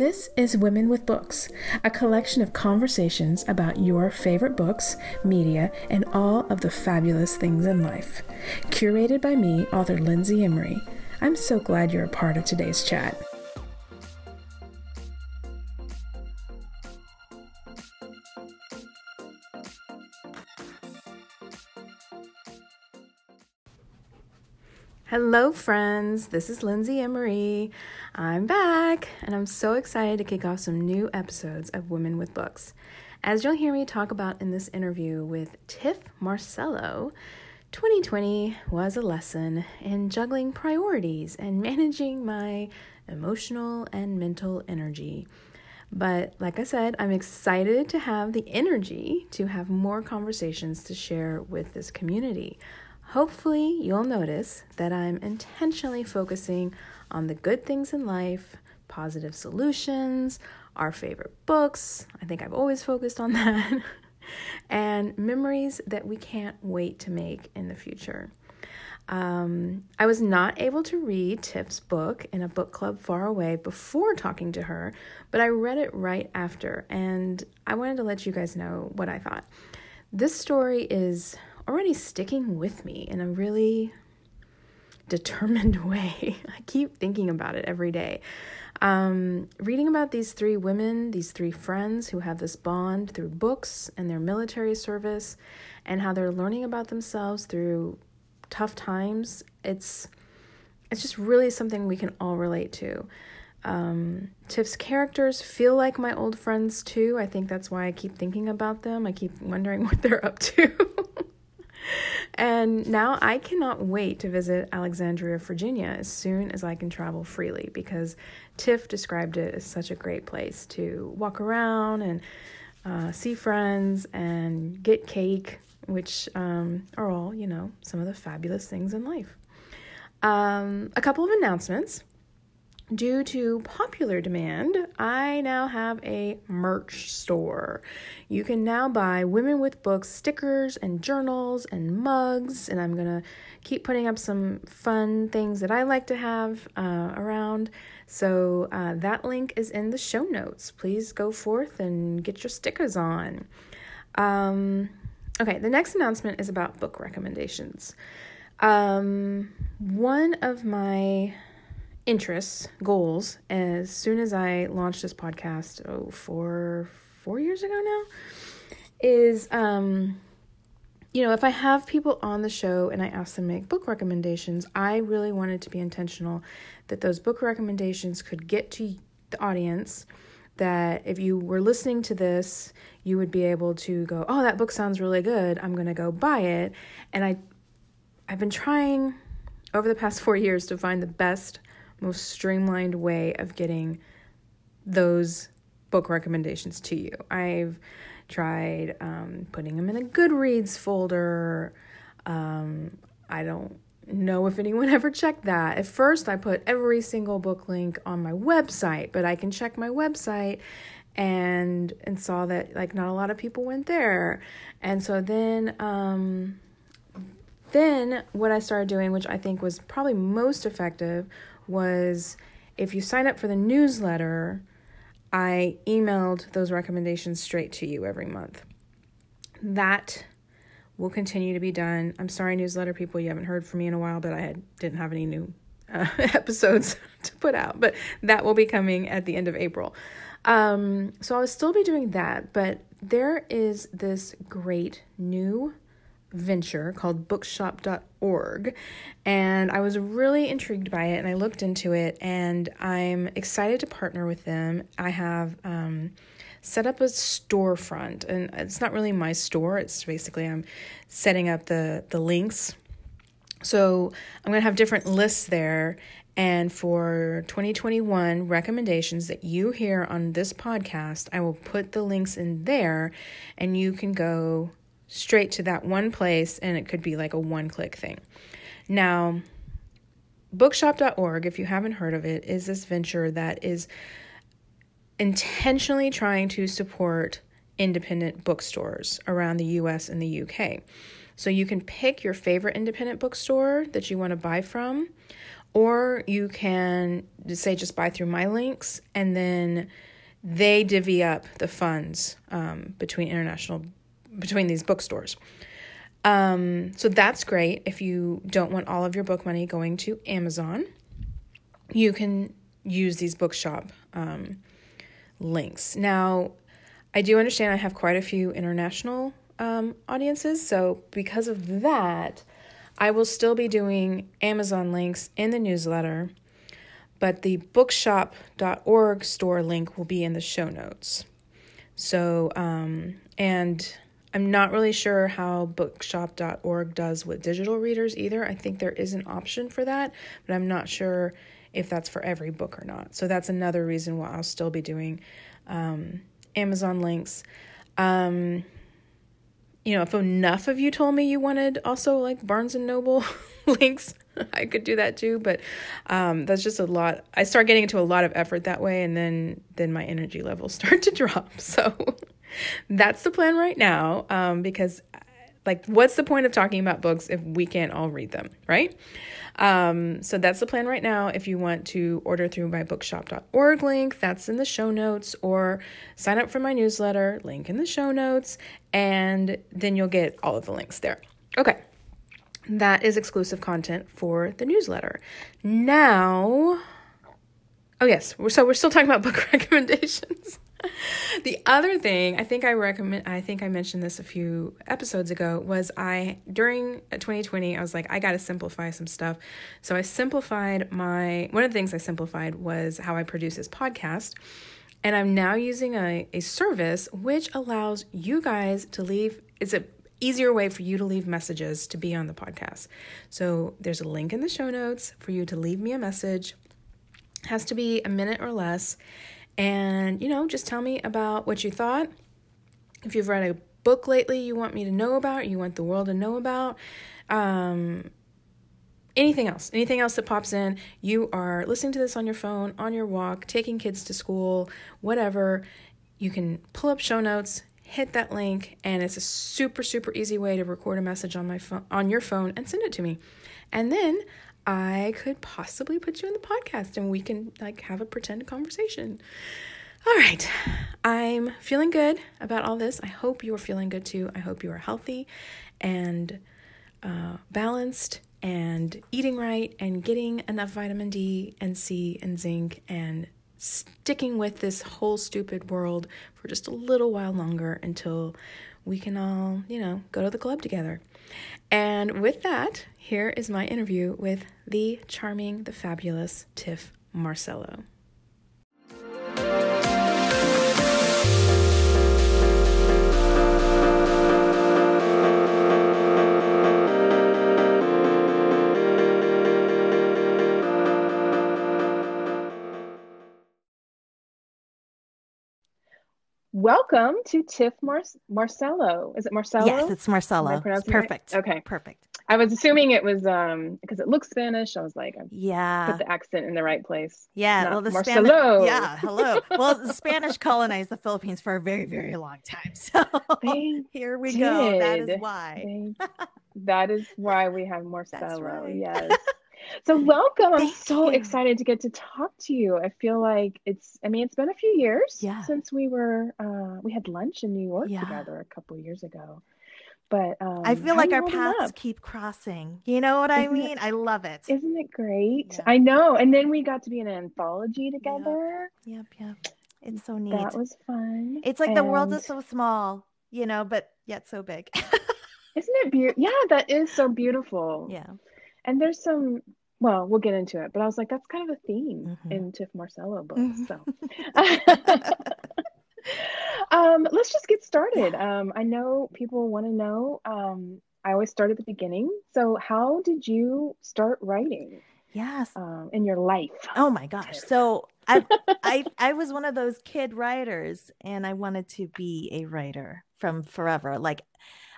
This is Women with Books, a collection of conversations about your favorite books, media, and all of the fabulous things in life. Curated by me, author Lindsay Emory. I'm so glad you're a part of today's chat. Hello, friends. This is Lindsay Emory. I'm back, and I'm so excited to kick off some new episodes of Women with Books. As you'll hear me talk about in this interview with Tif Marcelo, 2020 was a lesson in juggling priorities and managing my emotional and mental energy. But like I said, I'm excited to have the energy to have more conversations to share with this community. Hopefully, you'll notice that I'm intentionally focusing on the good things in life, positive solutions, our favorite books. I think I've always focused on that. and memories that we can't wait to make in the future. Um, I was not able to read Tif's book in a book club far away before talking to her, but I read it right after, and I wanted to let you guys know what I thought. This story is already sticking with me in a really determined way. I keep thinking about it every day. Um, reading about these three women, these three friends who have this bond through books and their military service, and how they're learning about themselves through tough times, it's it's just really something we can all relate to. Um, Tif's characters feel like my old friends too. I think that's why I keep thinking about them. I keep wondering what they're up to. And now I cannot wait to visit Alexandria, Virginia as soon as I can travel freely because Tif described it as such a great place to walk around and uh, see friends and get cake, which um, are all, you know, some of the fabulous things in life. Um, a couple of announcements. Due to popular demand, I now have a merch store. You can now buy Women with Books stickers and journals and mugs, and I'm gonna keep putting up some fun things that I like to have uh, around. So uh, that link is in the show notes. Please go forth and get your stickers on. Um, okay, the next announcement is about book recommendations. Um, one of my interests, goals, as soon as I launched this podcast, oh, four, four years ago now, is, um, you know, if I have people on the show and I ask them make book recommendations, I really wanted to be intentional that those book recommendations could get to the audience. That if you were listening to this, you would be able to go, "Oh, that book sounds really good. I'm going to go buy it." And I I've been trying over the past 4 years to find the best most streamlined way of getting those book recommendations to you. I've tried um, putting them in a Goodreads folder. Um, I don't know if anyone ever checked that. At first, I put every single book link on my website, but I can check my website and and saw that like not a lot of people went there. And so then um then what I started doing, which I think was probably most effective, was if you sign up for the newsletter, I emailed those recommendations straight to you every month. That will continue to be done. I'm sorry, newsletter people, you haven't heard from me in a while, but I had, didn't have any new uh, episodes to put out. But that will be coming at the end of April. Um, so I'll still be doing that, but there is this great new venture called bookshop.org and I was really intrigued by it and I looked into it and I'm excited to partner with them. I have um, set up a storefront and it's not really my store, it's basically I'm setting up the the links. So I'm going to have different lists there and for 2021 recommendations that you hear on this podcast, I will put the links in there and you can go straight to that one place and it could be like a one click thing. Now, bookshop.org, if you haven't heard of it, is this venture that is intentionally trying to support independent bookstores around the US and the UK. So you can pick your favorite independent bookstore that you want to buy from, or you can say just buy through my links and then they divvy up the funds um, between international between these bookstores. Um, so that's great if you don't want all of your book money going to Amazon. You can use these bookshop um, links. Now, I do understand I have quite a few international um, audiences, so because of that, I will still be doing Amazon links in the newsletter, but the bookshop.org store link will be in the show notes. So, um, and I'm not really sure how bookshop.org does with digital readers either. I think there is an option for that, but I'm not sure if that's for every book or not. So that's another reason why I'll still be doing um, Amazon links. Um, you know, if enough of you told me you wanted also like Barnes and Noble links, I could do that too. But um, that's just a lot. I start getting into a lot of effort that way, and then then my energy levels start to drop. So that's the plan right now. Um, because like, what's the point of talking about books if we can't all read them, right? Um, so that's the plan right now. If you want to order through my bookshop.org link, that's in the show notes, or sign up for my newsletter, link in the show notes, and then you'll get all of the links there. Okay. That is exclusive content for the newsletter. Now, oh yes, so we're still talking about book recommendations. the other thing I think I recommend I think I mentioned this a few episodes ago was I during 2020 I was like I got to simplify some stuff. So I simplified my one of the things I simplified was how I produce this podcast. And I'm now using a, a service which allows you guys to leave it's a easier way for you to leave messages to be on the podcast. So there's a link in the show notes for you to leave me a message. It has to be a minute or less and, you know, just tell me about what you thought. If you've read a book lately you want me to know about, you want the world to know about, um, anything else, anything else that pops in, you are listening to this on your phone, on your walk, taking kids to school, whatever, you can pull up show notes, hit that link, and it's a super, super easy way to record a message on my phone on your phone and send it to me. And then I could possibly put you in the podcast and we can like have a pretend conversation. All right. I'm feeling good about all this. I hope you are feeling good too. I hope you are healthy and uh, balanced and eating right and getting enough vitamin D and C and zinc and sticking with this whole stupid world for just a little while longer until we can all, you know, go to the club together. And with that, here is my interview with the charming, the fabulous Tif Marcelo. Welcome to Tif Mar- Marcelo. Is it Marcelo? Yes, it's Marcelo. Perfect. Right? Okay, perfect. I was assuming it was um because it looks Spanish. I was like, I yeah, put the accent in the right place. Yeah, Not well, the Marcelo. Spanish. Yeah, hello. well, the Spanish colonized the Philippines for a very, very long time. So They here we did. go. That is why. They- that is why we have Marcelo. right. Yes. So welcome. I'm so you. excited to get to talk to you. I feel like it's I mean it's been a few years Yeah. since we were uh we had lunch in New York Yeah. together a couple years ago. But um I feel like our paths keep crossing. You know what I Isn't it- mean? I love it. Isn't it great? Yeah. I know. And then we got to be in an anthology together. Yep, yep. It's so neat. That was fun. It's like the world is so small, you know, but yet so big. Isn't it beautiful? Yeah, that is so beautiful. yeah. And there's some, well, we'll get into it, but I was like, that's kind of a theme Mhm. in Tif Marcelo books. Mhm. So um, let's just get started. Um, I know people want to know. Um, I always start at the beginning. So, how did you start writing Yes. um, in your life? Oh my gosh. So I I I was one of those kid writers and I wanted to be a writer from forever. Like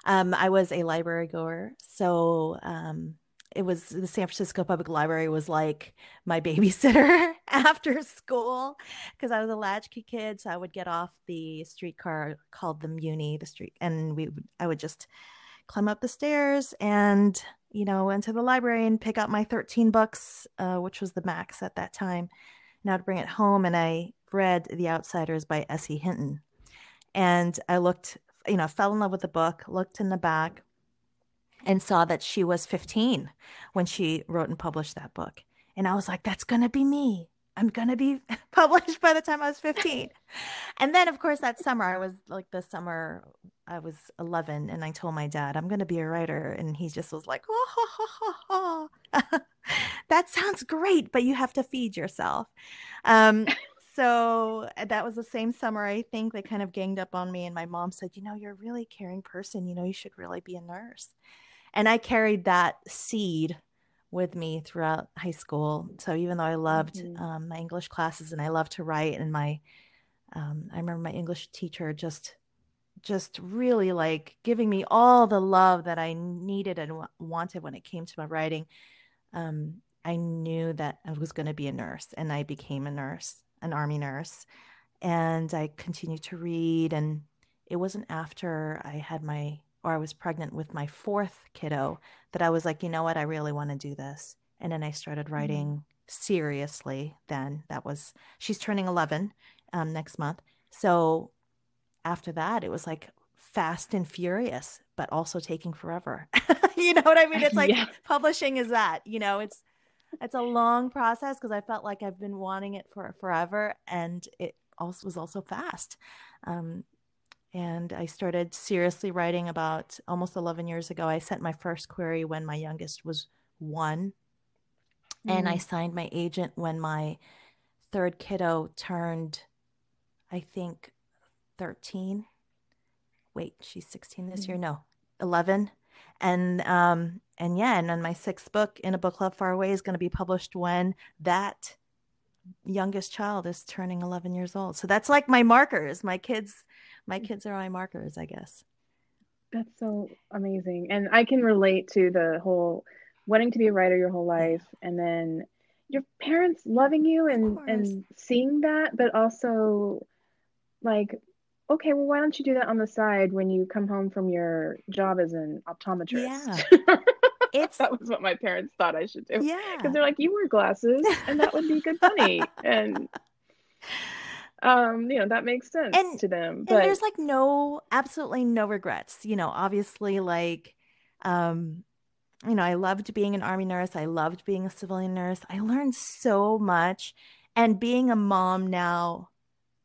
um I was a library goer. So um it was the San Francisco Public Library was like my babysitter after school because I was a latchkey kid. So I would get off the streetcar called the Muni, the street, and we I would just climb up the stairs and you know went to the library and pick up my 13 books uh, which was the max at that time now to bring it home and i read the outsiders by s.e hinton and i looked you know fell in love with the book looked in the back and saw that she was 15 when she wrote and published that book and i was like that's gonna be me I'm going to be published by the time I was 15. and then, of course, that summer, I was like the summer I was 11, and I told my dad, I'm going to be a writer. And he just was like, oh, ha, ha, ha, that sounds great, but you have to feed yourself. Um, so uh, that was the same summer, I think, they kind of ganged up on me. And my mom said, You know, you're a really caring person. You know, you should really be a nurse. And I carried that seed with me throughout high school. So even though I loved mm-hmm. um, my English classes and I loved to write, and my um, I remember my English teacher just just really like giving me all the love that I needed and w- wanted when it came to my writing. Um, I knew that I was going to be a nurse, and I became a nurse, an army nurse, and I continued to read. And it wasn't after I had my or I was pregnant with my fourth kiddo that I was like, you know what, I really want to do this. And then I started mm-hmm. writing mm-hmm. seriously. Then that was, she's turning 11 um, next month. So after that, it was like fast and furious, but also taking forever. you know what I mean? It's like yeah. publishing is that, you know, it's, it's a long process because I felt like I've been wanting it for forever and it also was also fast. Um, and I started seriously writing about almost 11 years ago. I sent my first query when my youngest was one. Mm. And I mm. signed my agent when my third kiddo turned, I think, 13. Wait, she's 16 this mm. year? No, 11. And um and yeah, and then my sixth book in a book club far away is going to be published when that youngest child is turning 11 years old. So that's like my markers. My kids my kids are my markers, I guess. That's so amazing. And I can relate to the whole wanting to be a writer your whole life and then your parents loving you and and seeing that but also like okay well why don't you do that on the side when you come home from your job as an optometrist? Yeah. It's that was what my parents thought i should do. Yeah. Because they're like you wear glasses and that would be good money and um you know that makes sense and, to them but... and there's like no absolutely no regrets you know obviously like um you know i loved being an army nurse i loved being a civilian nurse i learned so much and being a mom now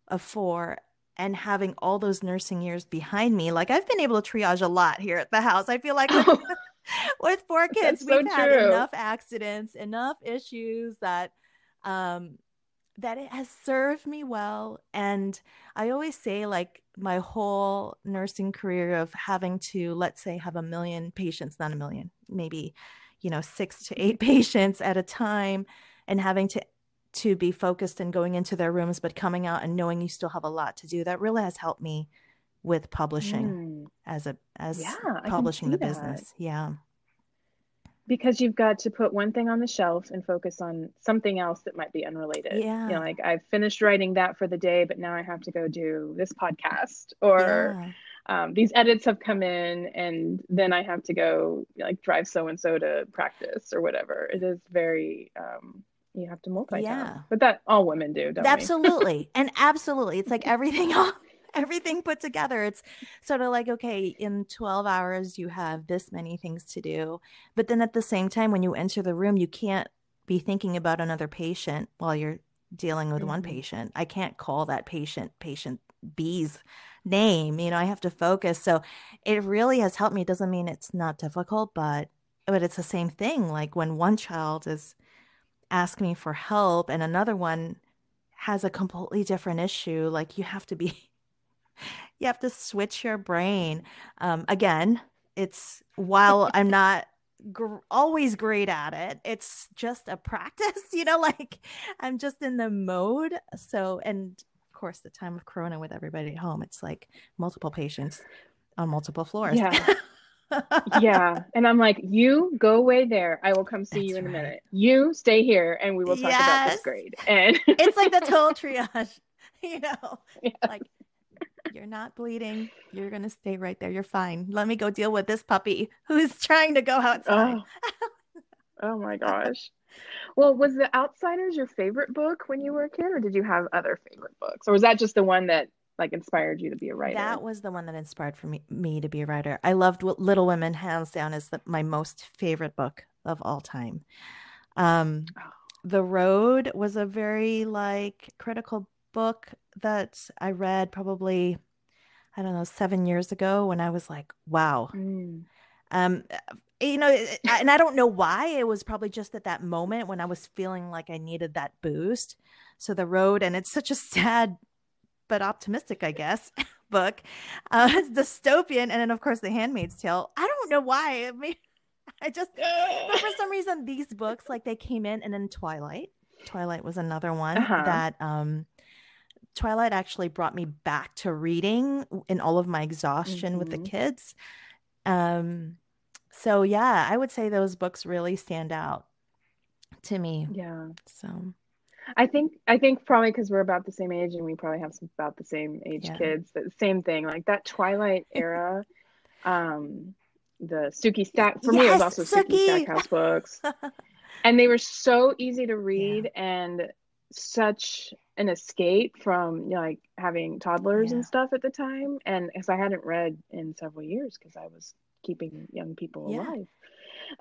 of four and having all those nursing years behind me like i've been able to triage a lot here at the house. I feel like with, with four kids we've so had enough accidents enough issues that um that it has served me well. And I always say, like, my whole nursing career of having to, let's say, have a million patients, not a million, maybe, you know, six to eight patients at a time, and having to to be focused and going into their rooms but coming out and knowing you still have a lot to do that really has helped me with publishing mm. as a as yeah, publishing the that. business yeah because you've got to put one thing on the shelf and focus on something else that might be unrelated. Yeah. You know, like I've finished writing that for the day, but now I have to go do this podcast or yeah. um, these edits have come in and then I have to go like drive so and so to practice or whatever. It is very, um, you have to multitask. Yeah. But that all women do, don't Absolutely. and absolutely. It's like everything else everything put together. It's sort of like, okay, in 12 hours, you have this many things to do. But then at the same time, when you enter the room, you can't be thinking about another patient while you're dealing with mm-hmm. one patient. I can't call that patient patient B's name. You know, I have to focus. So it really has helped me. It doesn't mean it's not difficult, but but it's the same thing. Like when one child is asking me for help and another one has a completely different issue, like you have to be you have to switch your brain. Um, again, it's while I'm not gr- always great at it, it's just a practice, you know, like I'm just in the mode. So, and of course, the time of Corona with everybody at home, it's like multiple patients on multiple floors. Yeah. yeah. And I'm like, you go away there. I will come see That's you in right. a minute. You stay here and we will talk yes. about this grade. And it's like the total triage, you know, yeah. like You're not bleeding. You're going to stay right there. You're fine. Let me go deal with this puppy who's trying to go outside. Oh, oh my gosh. Well, was The Outsiders your favorite book when you were a kid, or did you have other favorite books? Or was that just the one that like inspired you to be a writer? That was the one that inspired for me, me to be a writer. I loved Little Women, hands down, is the, my most favorite book of all time. Um, oh. The Road was a very like critical book that I read probably, I don't know, seven years ago when I was like, wow. Mm. Um, you know, and I don't know why. It was probably just at that moment when I was feeling like I needed that boost. So the road, and it's such a sad but optimistic, I guess, book. Uh, it's dystopian, and then of course the Handmaid's Tale. I don't know why. I mean, I just for some reason these books like they came in, and then Twilight. Twilight was another one uh-huh. that um Twilight actually brought me back to reading in all of my exhaustion mm-hmm. with the mm-hmm. kids. Um, so yeah, I would say those books really stand out to me. Yeah. So I think I think probably because we're about the same age and we probably have some about the same age yeah. kids. But same thing, like that Twilight era. um, the Sookie Stack for yes, me it was also Sookie Stackhouse books, and they were so easy to read yeah. and such an escape from you know, like having toddlers yeah. and stuff at the time and because i hadn't read in several years because i was keeping young people yeah. alive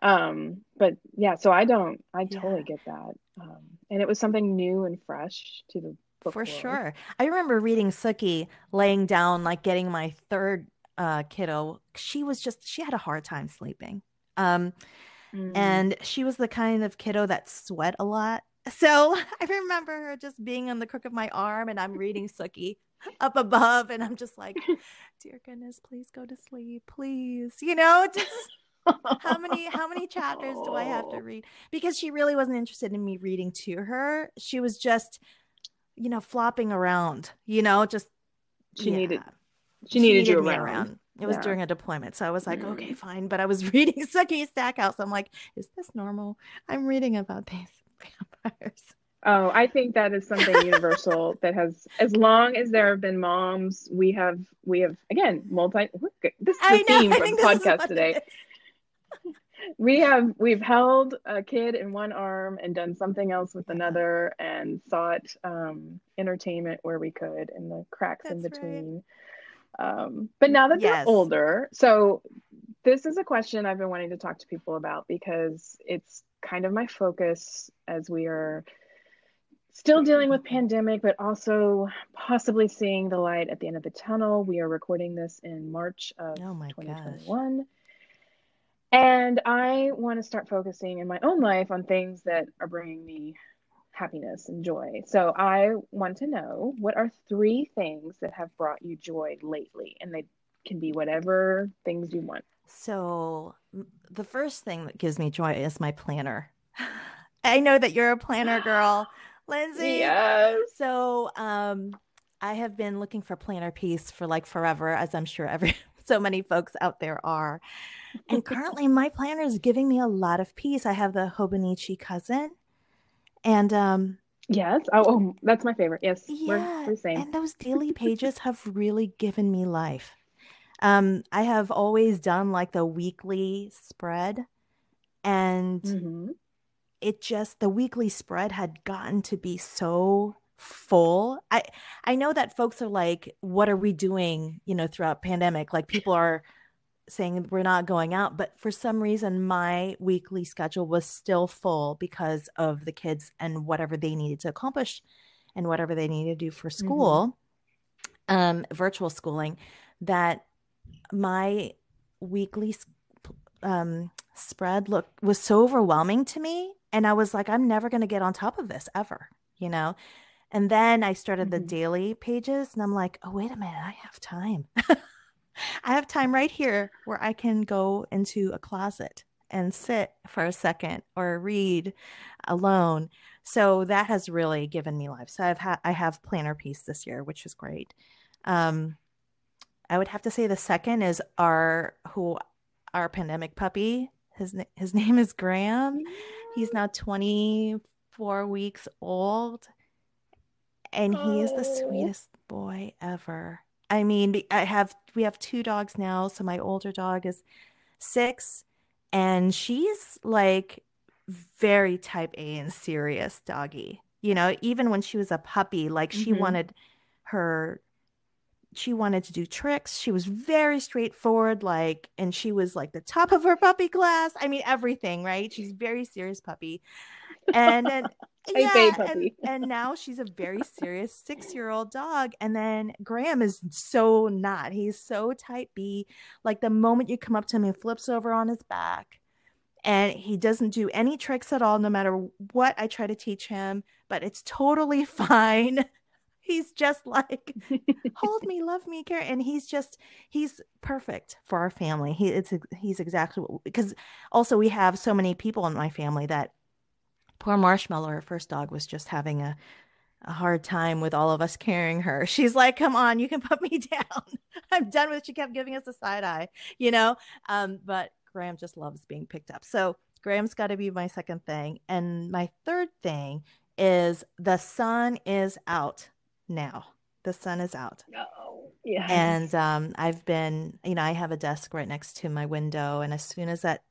um but yeah so i don't i totally get that um and it was something new and fresh to the book for world. sure i remember reading Sookie laying down like getting my third uh kiddo she was just she had a hard time sleeping um mm. and she was the kind of kiddo that sweat a lot so I remember her just being on the crook of my arm and I'm reading Sookie up above and I'm just like, dear goodness, please go to sleep, please. You know, just how many how many chapters do I have to read? Because she really wasn't interested in me reading to her. She was just, you know, flopping around, you know, just she yeah. needed she, she needed, needed, you around. around. It was yeah. during a deployment. So I was like, mm. okay, fine. But I was reading Sookie Stackhouse. I'm like, is this normal? I'm reading about these vampires. Oh, I think that is something universal that has, as long as there have been moms, we have, we have again, multi. This is the know, theme of the podcast today. we have, we've held a kid in one arm and done something else with another, and sought um, entertainment where we could in the cracks That's in between. Right. Um, but now that yes. they're older, so this is a question I've been wanting to talk to people about because it's kind of my focus as we are still dealing with pandemic but also possibly seeing the light at the end of the tunnel. We are recording this in march of oh 2021 gosh. and i want to start focusing in my own life on things that are bringing me happiness and joy. So i want to know what are three things that have brought you joy lately? And they can be whatever things you want so, the first thing that gives me joy is my planner. I know that you're a planner girl, Lindsay. Yes. So, um, I have been looking for planner peace for like forever, as I'm sure every so many folks out there are. And currently, my planner is giving me a lot of peace. I have the Hobonichi cousin, and um, yes, oh, oh that's my favorite. Yes, yeah, we're, we're the same. And those daily pages have really given me life. Um, I have always done like the weekly spread, and mm-hmm. it just the weekly spread had gotten to be so full. I I know that folks are like, what are we doing? You know, throughout pandemic, like people are saying we're not going out, but for some reason, my weekly schedule was still full because of the kids and whatever they needed to accomplish and whatever they needed to do for mm-hmm. school, mm-hmm. um, virtual schooling. That my weekly um, spread look was so overwhelming to me and i was like i'm never going to get on top of this ever you know? And then i started mm-hmm. the daily pages and i'm like oh wait a minute i have time. I have time right here where i can go into a closet and sit for a second or read alone. So that has really given me life. So i've had i have planner peace this year which is great. Um I would have to say the second is our who our pandemic puppy. His his name is Graham. He's now 24 weeks old and he is the sweetest boy ever. I mean, I have we have two dogs now. So my older dog is six, and she's like very type A and serious doggy. You know, even when she was a puppy, like she mm-hmm. wanted her she wanted to do tricks. She was very straightforward, like, and she was like the top of her puppy class. I mean, everything, right? She's very serious puppy. And then yeah, and, and, now she's a very serious six year old dog. And then Graham is so not. He's so type B. Like the moment you come up to him, he flips over on his back and he doesn't do any tricks at all, no matter what I try to teach him, but it's totally fine. He's just like, hold me, love me, care. And he's just, he's perfect for our family. He, it's, he's exactly what, because also we have so many people in my family that Poor Marshmallow, our first dog, was just having a, a hard time with all of us carrying her. She's like, come on, you can put me down. I'm done with it. She kept giving us a side eye, you know? Um, but Graham just loves being picked up. So Graham's got to be my second thing. And my third thing is the sun is out now. The sun is out. Oh, yeah. And um, I've been, you know, I have a desk right next to my window. And as soon as that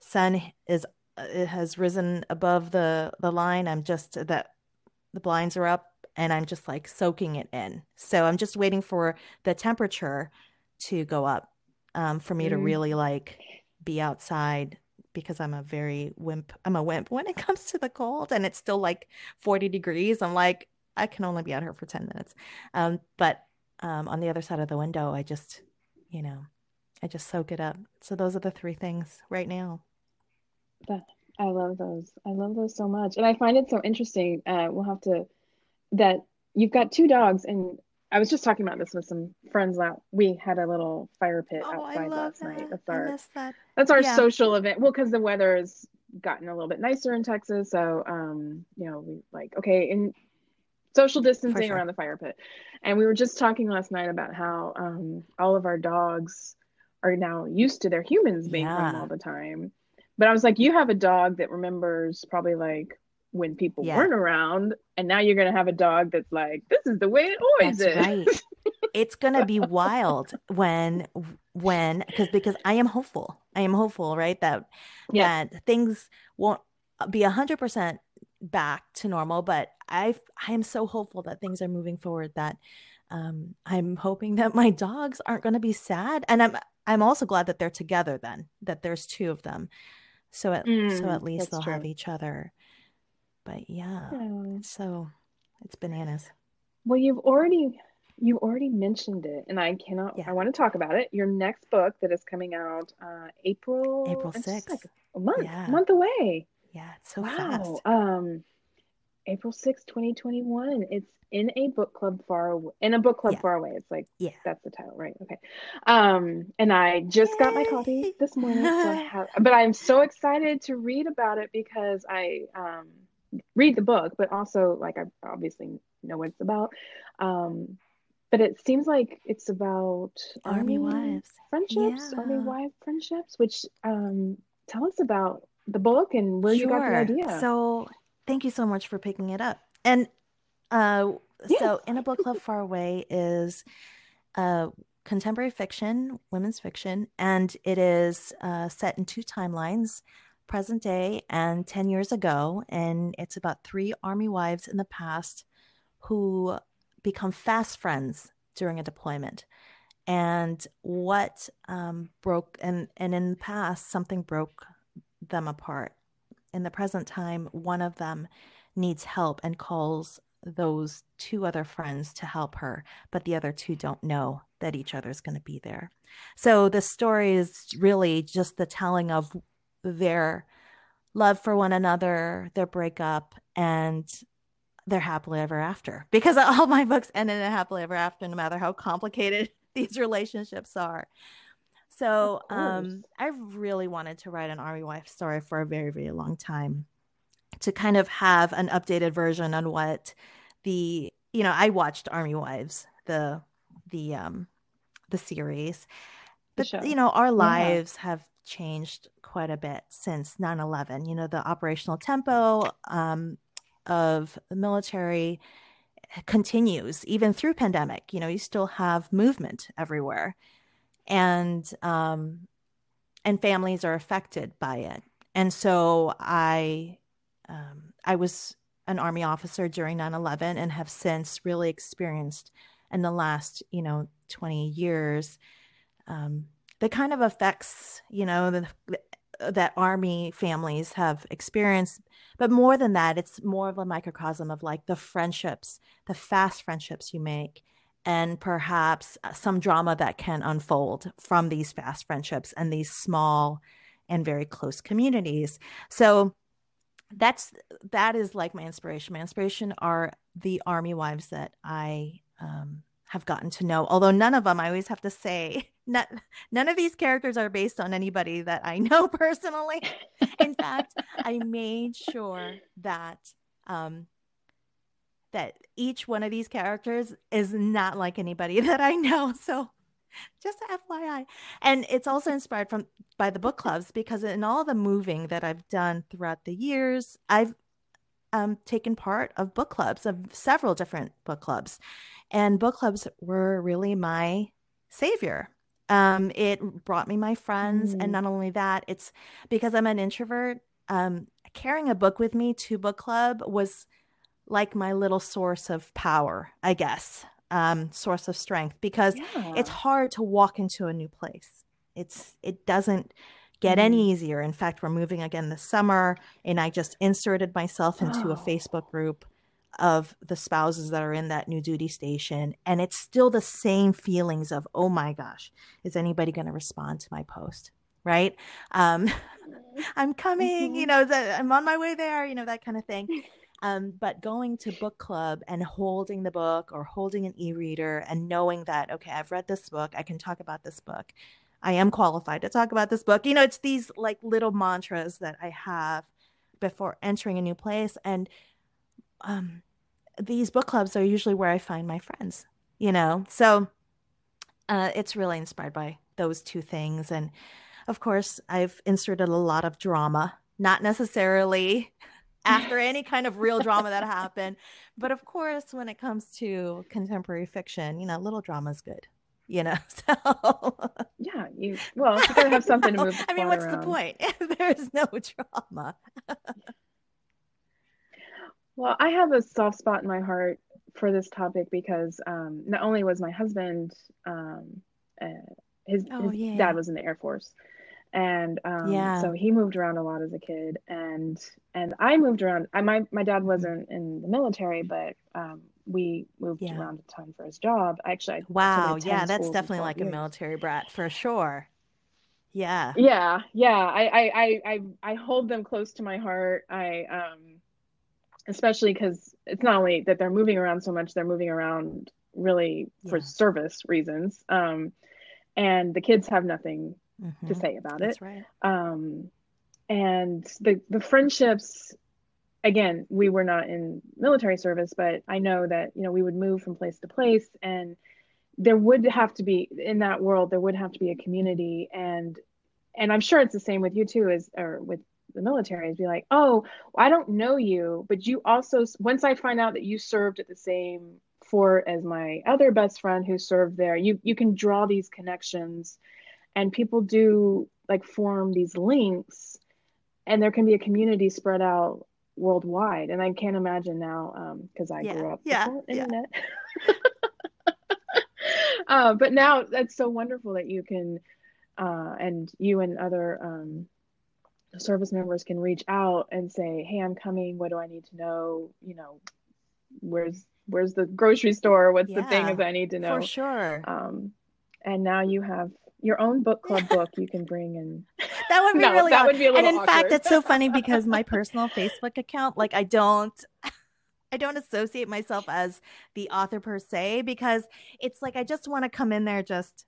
sun is it has risen above the the line i'm just that the blinds are up and i'm just like soaking it in so i'm just waiting for the temperature to go up um, for me mm. to really like be outside because i'm a very wimp i'm a wimp when it comes to the cold and it's still like 40 degrees i'm like i can only be out here for 10 minutes um, but um, on the other side of the window i just you know i just soak it up so those are the three things right now that I love those. I love those so much, and I find it so interesting. Uh, we'll have to that you've got two dogs, and I was just talking about this with some friends. Out, we had a little fire pit oh, outside last that. night. That's our that. that's our yeah. social event. Well, because the weather has gotten a little bit nicer in Texas, so um, you know, we like okay, in social distancing sure. around the fire pit, and we were just talking last night about how um, all of our dogs are now used to their humans being yeah. home all the time but I was like, you have a dog that remembers probably like when people yeah. weren't around, and now you're gonna have a dog that's like, this is the way it always that's is. Right. it's gonna be wild when when because because I am hopeful. I am hopeful, right? That yeah. that things won't be a hundred percent back to normal, but I I am so hopeful that things are moving forward. That um, I'm hoping that my dogs aren't going to be sad, and I'm I'm also glad that they're together. Then that there's two of them, so at mm, so at least they'll true. have each other. But yeah, yeah, so it's bananas. Well, you've already you already mentioned it, and I cannot. Yeah. I want to talk about it. Your next book that is coming out uh, April April sixth, like a month, yeah. month away. Yeah, it's so wow. fast. Um, April sixth, twenty twenty one. It's in a book club far away in a book club yeah. far away it's like yeah that's the title right okay um and i just Yay. got my copy this morning so I have, but i'm so excited to read about it because i um read the book but also like i obviously know what it's about um but it seems like it's about army, army wives friendships yeah. army wife friendships which um tell us about the book and where sure. you got the idea so thank you so much for picking it up and uh. So, In a Book Club Far Away is uh, contemporary fiction, women's fiction, and it is uh, set in two timelines present day and 10 years ago. And it's about three army wives in the past who become fast friends during a deployment. And what um, broke, and, and in the past, something broke them apart. In the present time, one of them needs help and calls those two other friends to help her, but the other two don't know that each other's going to be there. So the story is really just the telling of their love for one another, their breakup, and their happily ever after. Because all my books end in a happily ever after, no matter how complicated these relationships are. So um, I've really wanted to write an army wife story for a very, very long time to kind of have an updated version on what the you know I watched Army Wives the the um the series. But the you know our lives yeah. have changed quite a bit since 9-11 you know the operational tempo um, of the military continues even through pandemic. You know, you still have movement everywhere, and um, and families are affected by it. And so I um, I was an army officer during 9/11 and have since really experienced in the last you know 20 years um, the kind of effects you know the, that army families have experienced but more than that it's more of a microcosm of like the friendships the fast friendships you make and perhaps uh, some drama that can unfold from these fast friendships and these small and very close communities so that's that is like my inspiration my inspiration are the army wives that i um, have gotten to know although none of them i always have to say not, none of these characters are based on anybody that I know personally. In fact, I made sure that um, that each one of these characters is not like anybody that I know. So just FYI. And it's also inspired from by the book clubs because in all the moving that I've done throughout the years, I've um, taken part of book clubs of several different book clubs, and book clubs were really my savior um, it brought me my friends. Mm. And not only that, it's because I'm an introvert, um, carrying a book with me to book club was like my little source of power, I guess, um, source of strength, because yeah. it's hard to walk into a new place. It's, it doesn't get mm. any easier. In fact, we're moving again this summer, and I just inserted myself into oh. a Facebook group of the spouses that are in that new duty station and it's still the same feelings of oh my gosh is anybody going to respond to my post right um i'm coming mm-hmm. you know that i'm on my way there you know that kind of thing um but going to book club and holding the book or holding an e-reader and knowing that okay i've read this book i can talk about this book i am qualified to talk about this book you know it's these like little mantras that i have before entering a new place and um, these book clubs are usually where I find my friends, you know? So uh, it's really inspired by those two things. And of course, I've inserted a lot of drama, not necessarily after any kind of real drama that happened. But of course, when it comes to contemporary fiction, you know, little drama is good. You know, so yeah, you well, you gotta have something to move. I mean, what's around. the point there's no drama? Well, I have a soft spot in my heart for this topic because um, not only was my husband, um, uh, his, oh, his yeah. dad was in the Air Force, and um, yeah. so he moved around a lot as a kid, and and I moved around. I, my my dad wasn't in the military, but um, we moved yeah. around a ton for his job. Actually, I wow, yeah, that's definitely like years. a military brat for sure. Yeah, yeah, yeah. I I I I hold them close to my heart. I um especially because it's not only that they're moving around so much, they're moving around really yeah. for service reasons. Um, and the kids have nothing mm-hmm. to say about That's it. Right. Um, and the the friendships, again, we were not in military service, but I know that you know we would move from place to place, and there would have to be in that world there would have to be a community and and I'm sure it's the same with you too as or with the military is be like, oh, I don't know you, but you also, once I find out that you served at the same fort as my other best friend who served there, you you can draw these connections, and people do like form these links, and there can be a community spread out worldwide. And I can't imagine now because um, I yeah. grew up yeah. internet. Yeah. uh, but now that's so wonderful that you can, uh, and you and other um, service members can reach out and say, "Hey, I'm coming. What do I need to know? You know, where's where's the grocery store? What's yeah, the things I need to know?" For sure. Um, and now you have your own book club book you can bring and that would be no, really that would be a and in awkward. fact it's so funny because my personal facebook account like i don't i don't associate myself as the author per se because it's like i just want to come in there just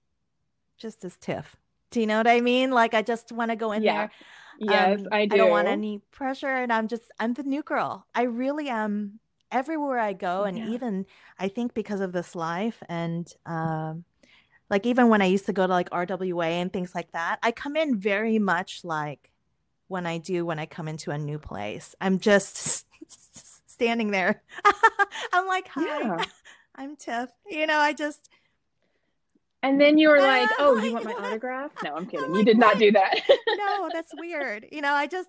just as tif do you know what i mean like i just want to go in yeah. there Yes, um, I do. I don't want any pressure, and I'm just I'm the new girl. I really am everywhere I go, and yeah. even I think because of this life, and um, like even when I used to go to like RWA and things like that, I come in very much like when I do when I come into a new place. I'm just standing there. I'm like, hi, Yeah. I'm Tif. You know, I just, And then you were Ah, like, "Oh, you want my autograph?" No, I'm kidding. I'm you like, did not do that. no, that's weird. You know, I just,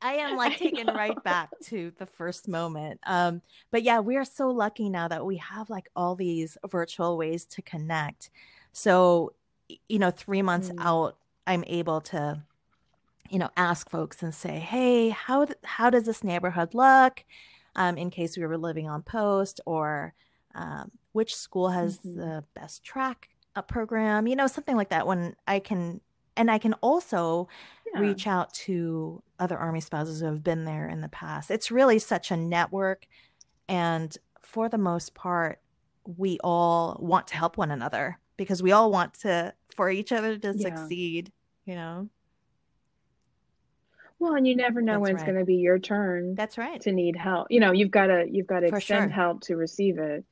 I am like taken right back to the first moment. Um, but yeah, we are so lucky now that we have like all these virtual ways to connect. So, you know, three months Mm. out, I'm able to, you know, ask folks and say, "Hey, how th- how does this neighborhood look?" Um, in case we were living on post, or um, which school has Mhm. the best track uh, program, you know, something like that. When I can, and I can also Yeah. reach out to other army spouses who have been there in the past. It's really such a network, and for the most part, we all want to help one another because we all want to for each other to Yeah. succeed. You know, Well, and you never know That's when it's going to be your turn that's right. to need help. You know, you've got to you've got to For extend sure. help to receive it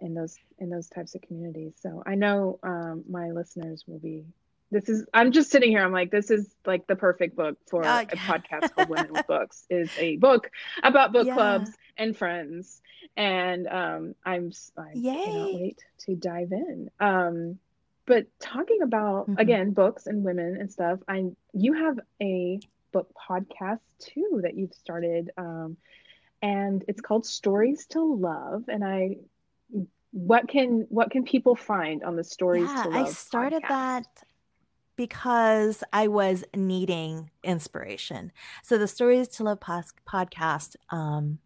in those in those types of communities. So I know um, my listeners will be. This is. I'm just sitting here. I'm like, this is like the perfect book for Uh, a podcast called Women with Books. Is a book about book Yeah. clubs and friends, and um, I'm I cannot wait to dive in. Um, but talking about Mhm. again books and women and stuff, I you have a book podcast too that you've started. Um, and it's called Stories to Love. And I, what can what can people find on the Stories Yeah, I started podcast? that because I was needing inspiration. So the Stories to Love podcast um,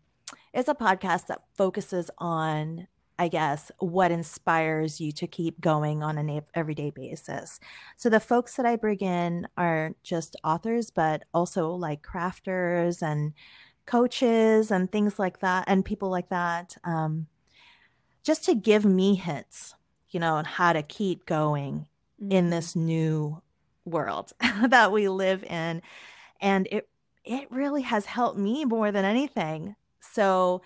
is a podcast that focuses on, I guess, what inspires you to keep going on an everyday basis. So the folks that I bring in are just authors, but also like crafters and coaches and things like that, and people like that, um, just to give me hints, you know, on how to keep going in Mhm. this new world that we live in and it it really has helped me more than anything. So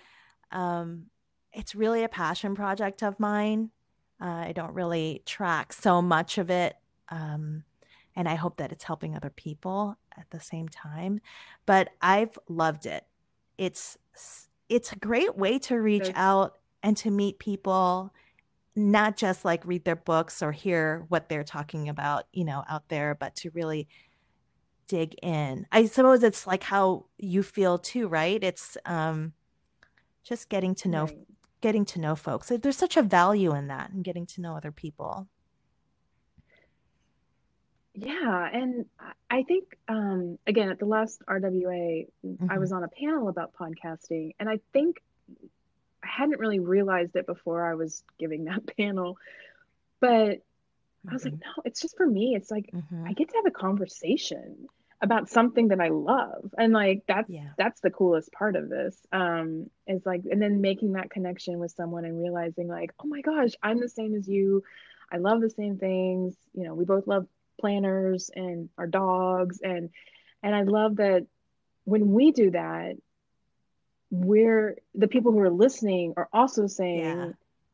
um it's really a passion project of mine. Uh, i don't really track so much of it um and i hope that it's helping other people at the same time but i've loved it. It's it's a great way to reach out and to meet people not just like read their books or hear what they're talking about, you know, out there, but to really dig in. I suppose it's like how you feel too, right? It's um just getting to know Right. getting to know folks. There's such a value in that and getting to know other people. Yeah, and I- I think um, again at the last RWA, I Mhm. was on a panel about podcasting, and I think I hadn't really realized it before I was giving that panel, but I was like, Mhm. no, it's just for me. It's like Mhm. I get to have a conversation about something that I love. And like that's Yeah. that's the coolest part of this. Um is like and then making that connection with someone and realizing like, oh my gosh, I'm the same as you. I love the same things. You know, we both love planners and our dogs and and I love that when we do that, we're the people who are listening are also saying, Yeah.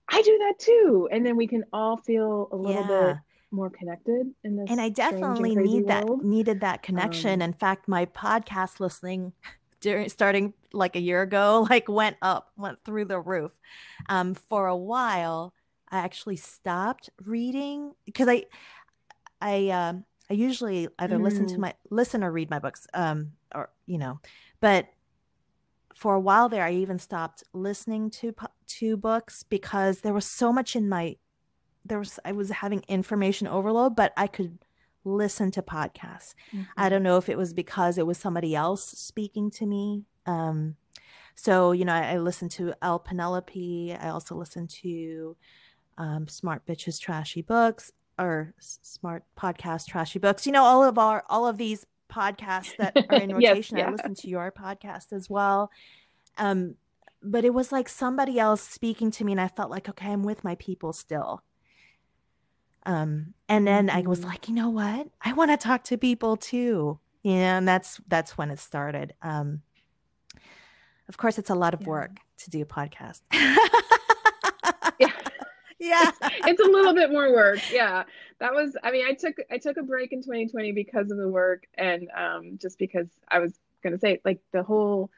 I do that too. And then we can all feel a little Yeah. bit more connected in this and I and definitely crazy need that needed that connection. Um, In fact, my podcast listening during starting like a year ago, like went up, went through the roof. Um, for a while, I actually stopped reading because I, I, um, I usually either listen to Mm. my listen or read my books, um, or you know, but for a while there, I even stopped listening to to books because there was so much in my there was I was having information overload, but I could listen to podcasts. I Mhm. don't know if it was because it was somebody else speaking to me. Um, so you know, I, I listened to El Penelope. I also listened to um, Smart Bitches Trashy Books or Smart Podcast Trashy Books. You know, all of our all of these podcasts that are in Yes, rotation. I listen to your podcast as well. Um, but it was like somebody else speaking to me, and I felt like, okay, I'm with my people still. Um, and then I was Mhm. like, you know what? I want to talk to people too. You know, and that's that's when it started. Um, of course, it's a lot of Yeah. work to do a podcast. Yeah. it's a little bit more work. Yeah. That was I mean, I took I took a break in 2020 because of the work and um just because I was gonna say like the whole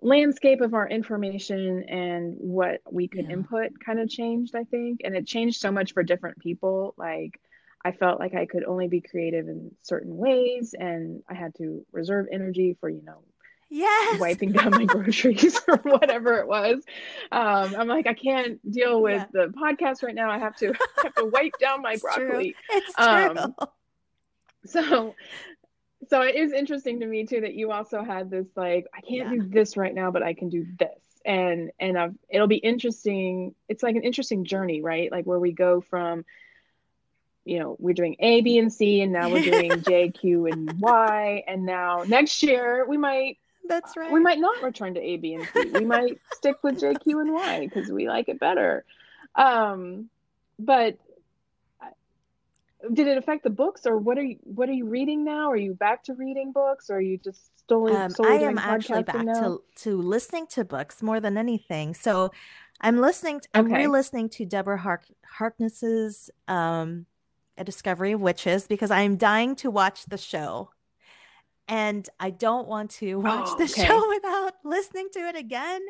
landscape of our information and what we could Yeah. input kind of changed, I think. And it changed so much for different people. Like I felt like I could only be creative in certain ways and I had to reserve energy for, you know, Yes. wiping down my groceries or whatever it was. Um, I'm like, I can't deal with Yeah. the podcast right now. I have to I have to wipe down my It's true. broccoli. It's true. Um, So so it is interesting to me too that you also had this like, I can't Yeah. do this right now, but I can do this. And and I've, it'll be interesting. It's like an interesting journey, right? Like where we go from you know, we're doing A, B, and C, and now we're doing J, Q, and Y. And now next year we might That's right. we might not return to A, B, and C. We might stick with J, Q, and Y because we like it better. Um, but did it affect the books, or what are you what are you reading now? Are you back to reading books, or are you just solely Um, solely I am actually back now? to to listening to books more than anything. So I'm listening. To, I'm Okay. re-listening to Deborah Hark, Harkness's um, "A Discovery of Witches" because I'm dying to watch the show, and I don't want to watch Oh, the okay. show without listening to it again.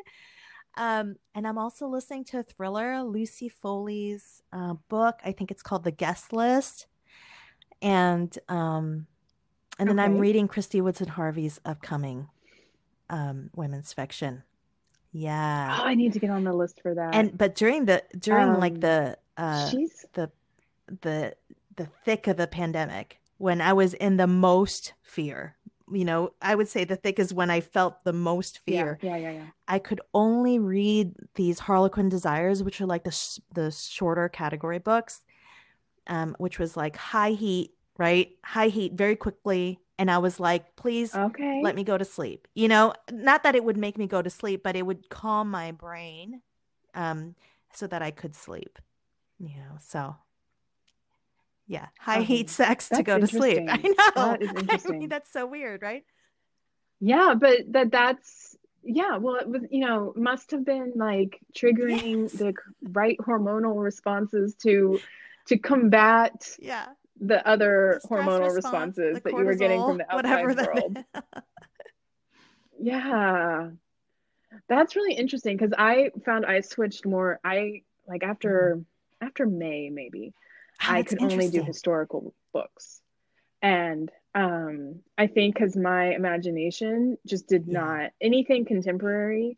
Um, and I'm also listening to a thriller, Lucy Foley's uh, book. I think it's called The Guest List, and um, and then I'm Okay. reading Kristy Woodson Harvey's upcoming um, women's fiction. Yeah, Oh, I need to get on the list for that. and but during the during like Um, the uh, she's the the the thick of the pandemic when I was in the most fear. You know, I would say the thick is when I felt the most yeah, fear. yeah, yeah, yeah. I could only read these Harlequin Desires, which are like the sh- the shorter category books, um, which was like high heat, right? High heat very quickly, and I was like, please Okay. let me go to sleep. You know, not that it would make me go to sleep, but it would calm my brain, um, so that I could sleep. You know, so yeah, high heat Um, sex to go to sleep. I know. That is I interesting. mean, that's so weird, right? Yeah, but that that's yeah, well it was you know, must have been like triggering Yes. the right hormonal responses to to combat Yeah. the other The hormonal response, responses that you were getting from the outside world. Yeah. That's really interesting because I found I switched more I like after after May maybe. Ah, I could only do historical books. And um, I think because my imagination just did Yeah. not anything contemporary,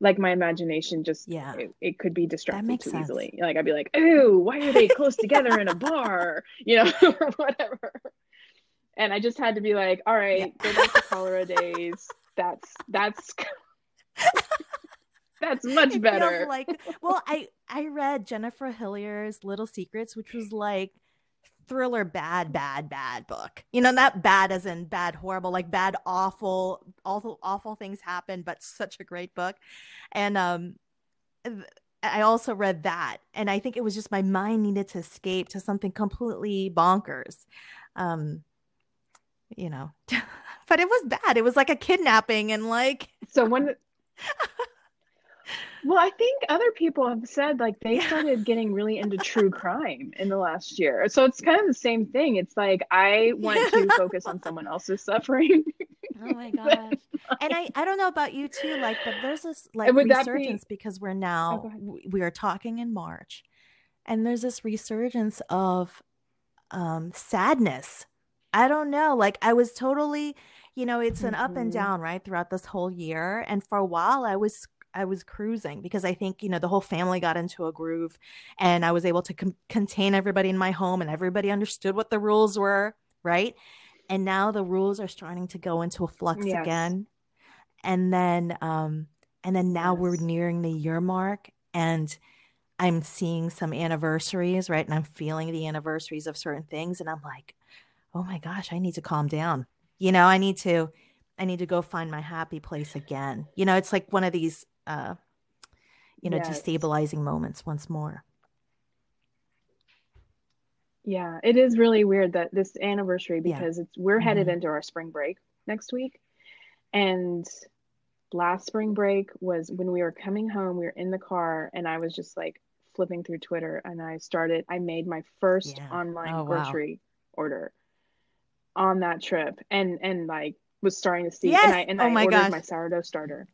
like my imagination just Yeah. it, it could be distracted too sense. easily. Like I'd be like, "Ooh, why are they close together in a bar?" You know, or whatever. And I just had to be like, "All right, go back to cholera days. That's that's that's much better." like well, I I read Jennifer Hillier's Little Secrets, which was like thriller bad bad bad book. You know not bad as in bad horrible like bad awful awful awful things happen but such a great book. And um i also read that and i think it was just my mind needed to escape to something completely bonkers. Um you know but it was bad. It was like a kidnapping and like So when Well, I think other people have said like they started getting really into true crime in the last year. So it's kind of the same thing. It's like I want to focus on someone else's suffering. Oh my gosh. And I, I don't know about you too, like, but there's this like that be- resurgence because we're Oh, now, w- we are talking in March and there's this resurgence of um, sadness. I don't know. Like, I was totally, you know, it's an up and Mhm. down, right, throughout this whole year. And for a while, I was, I was cruising because I think, you know, the whole family got into a groove and I was able to con- contain everybody in my home and everybody understood what the rules were, right? And now the rules are starting to go into a flux Yes. again. And then um and then now we're nearing the year mark and I'm seeing some anniversaries, right? And I'm feeling the anniversaries of certain things and I'm like, "Oh my gosh, I need to calm down." You know, I need to I need to go find my happy place again. You know, it's like one of these uh you know, Yes. destabilizing moments once more. Yeah, it is really weird that this anniversary Yeah. because it's we're headed Mhm. into our spring break next week. And last spring break was when we were coming home, we were in the car and I was just like flipping through Twitter and I started I made my first Yeah. online Oh, wow. grocery order on that trip. And and like was starting to see. Yes. And I and Oh I my ordered gosh. my sourdough starter.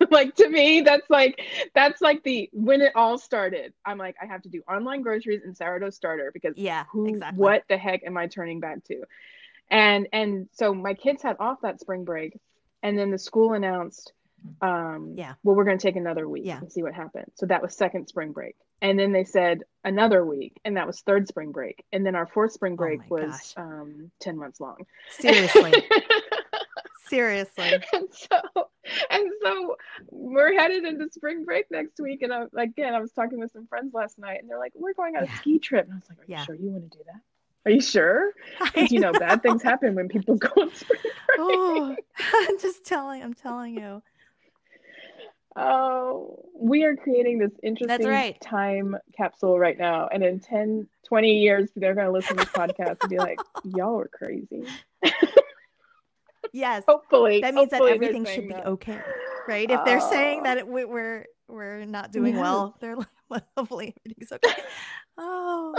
like to me, that's like that's like the when it all started. I'm like, I have to do online groceries and sourdough starter because Yeah, who exactly. what the heck am I turning back to? And and so my kids had off that spring break and then the school announced um Yeah. well we're going to take another week Yeah. and see what happens. So that was second spring break. And then they said another week and that was third spring break. And then our fourth spring break Oh was um 10 months long. Seriously. Seriously. and so and so we're headed into spring break next week and I again I was talking with some friends last night and they're like we're going on a ski trip and I was like are you Yeah. sure you want to do that are you sure because you know bad things happen when people go on spring break oh, I'm just telling. I'm telling you. oh we are creating this interesting right. time capsule right now and in 10 20 years they're going to listen to this podcast and be like y'all are crazy Yes. hopefully that means that hopefully they're everything should be that. okay, right? If they're saying that it, we, we're we're not doing well, they're like, well, hopefully everything's okay. Oh,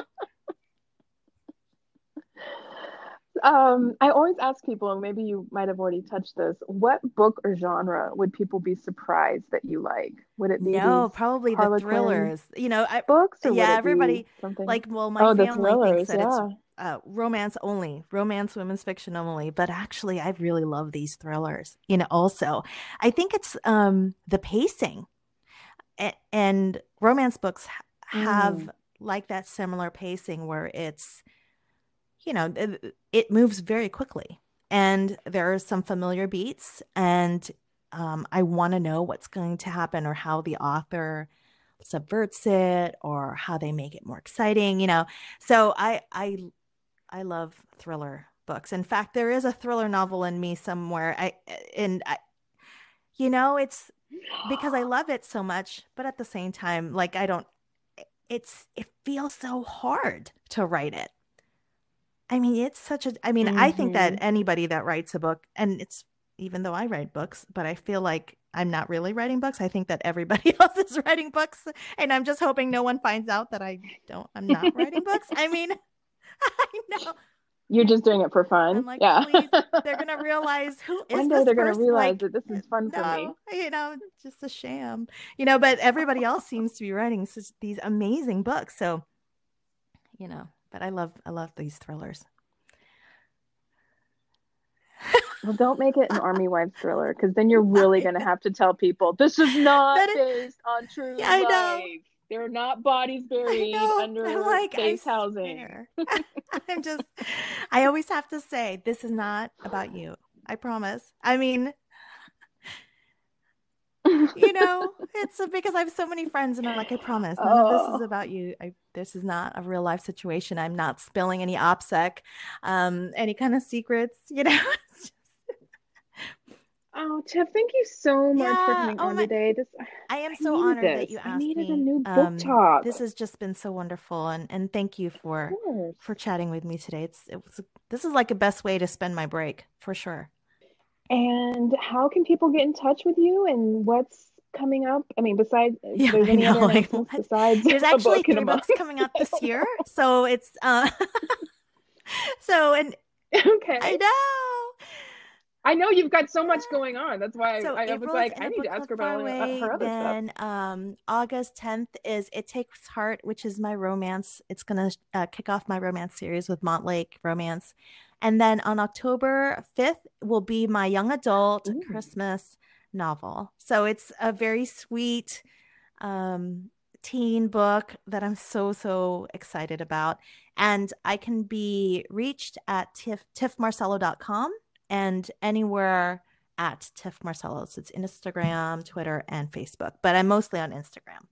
Um, I always ask people, and maybe you might have already touched this, what book or genre would people be surprised that you like? Would it be no, probably the thrillers. You know, I books or yeah, everybody- something like. Well, my oh, the family thrillers, thinks that yeah. it's uh, romance only, romance, women's fiction only. But actually, I really love these thrillers. You know, also, I think it's um the pacing, A- and romance books ha- have Mm. like that similar pacing where it's, you know, it, it moves very quickly, and there are some familiar beats, and um, I want to know what's going to happen or how the author subverts it or how they make it more exciting you know so i i i love thriller books. In fact there is a thriller novel in me somewhere. I and i you know it's because i love it so much but at the same time like i don't it's it feels so hard to write it. I mean it's such a i mean i think that Mhm. anybody that writes a book and it's even though i write books but i feel like i'm not really writing books. I think that everybody else is writing books and i'm just hoping no one finds out that i don't i'm not writing books. I mean i know You're just doing it for fun. I'm like, yeah. they're gonna realize who is One day this they're gonna realize Like, that this is fun for me. you know, just a sham. You know, but everybody else seems to be writing such these amazing books. So, you know, but I love I love these thrillers. Well, don't make it an army wife thriller because then you're really gonna have to tell people this is not is- based on true Yeah, I know. There are not bodies buried know. under like, base housing. I'm just I always have to say this is not about you. I promise. I mean, you know, it's because I have so many friends, and I'm like, I promise, none of this Oh. is about you. I, this is not a real life situation. I'm not spilling any OPSEC, um, any kind of secrets. You know, It's Oh, Tif, thank you so much for coming oh on my- today. This I am I so honored that this. you I needed me. a new book Um, talk. This has just been so wonderful, and and thank you for for chatting with me today. It's it was this is like a best way to spend my break for sure. And how can people get in touch with you and what's coming up? I mean, besides, Yeah, there's any know, other like, besides There's actually three books coming out this year, so it's uh, so and okay. I know. I know you've got so much going on. That's why So I, I was like, I need to ask her about away. her other stuff. Then um, August 10th is It Takes Heart, which is my romance. It's going to uh, kick off my romance series with Montlake Romance. And then on October 5th will be my young adult Ooh. Christmas novel. So it's a very sweet um, teen book that I'm so, so excited about. And I can be reached at tif, tifmarcelo.com and anywhere at Tif Marcelo. So it's Instagram, Twitter, and Facebook, but I'm mostly on Instagram.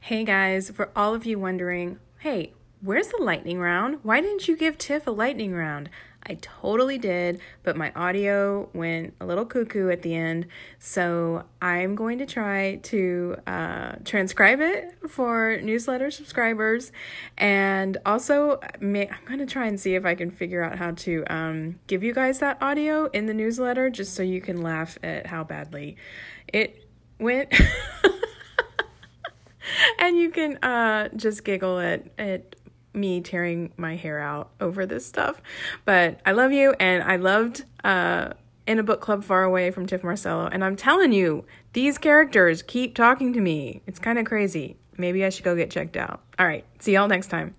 Hey guys, for all of you wondering, hey, where's the lightning round? Why didn't you give Tif a lightning round? I totally did, but my audio went a little cuckoo at the end. So I'm going to try to uh, transcribe it for newsletter subscribers. And also, may, I'm going to try and see if I can figure out how to um, give you guys that audio in the newsletter just so you can laugh at how badly it went. and you can uh, just giggle at, at me tearing my hair out over this stuff. But I love you, and I loved uh, In a Book Club Far Away from Tif Marcelo. And I'm telling you, these characters keep talking to me. It's kind of crazy. Maybe I should go get checked out. All right, see y'all next time.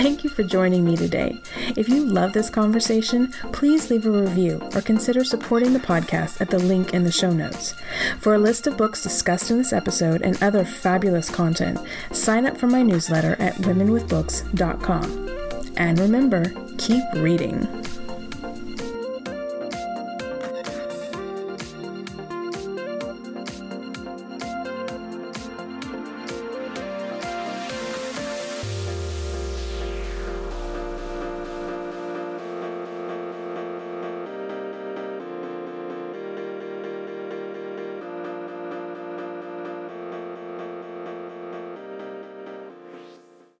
Thank you for joining me today. If you love this conversation, please leave a review or consider supporting the podcast at the link in the show notes. For a list of books discussed in this episode and other fabulous content, sign up for my newsletter at womenwithbooks.com. And remember, keep reading.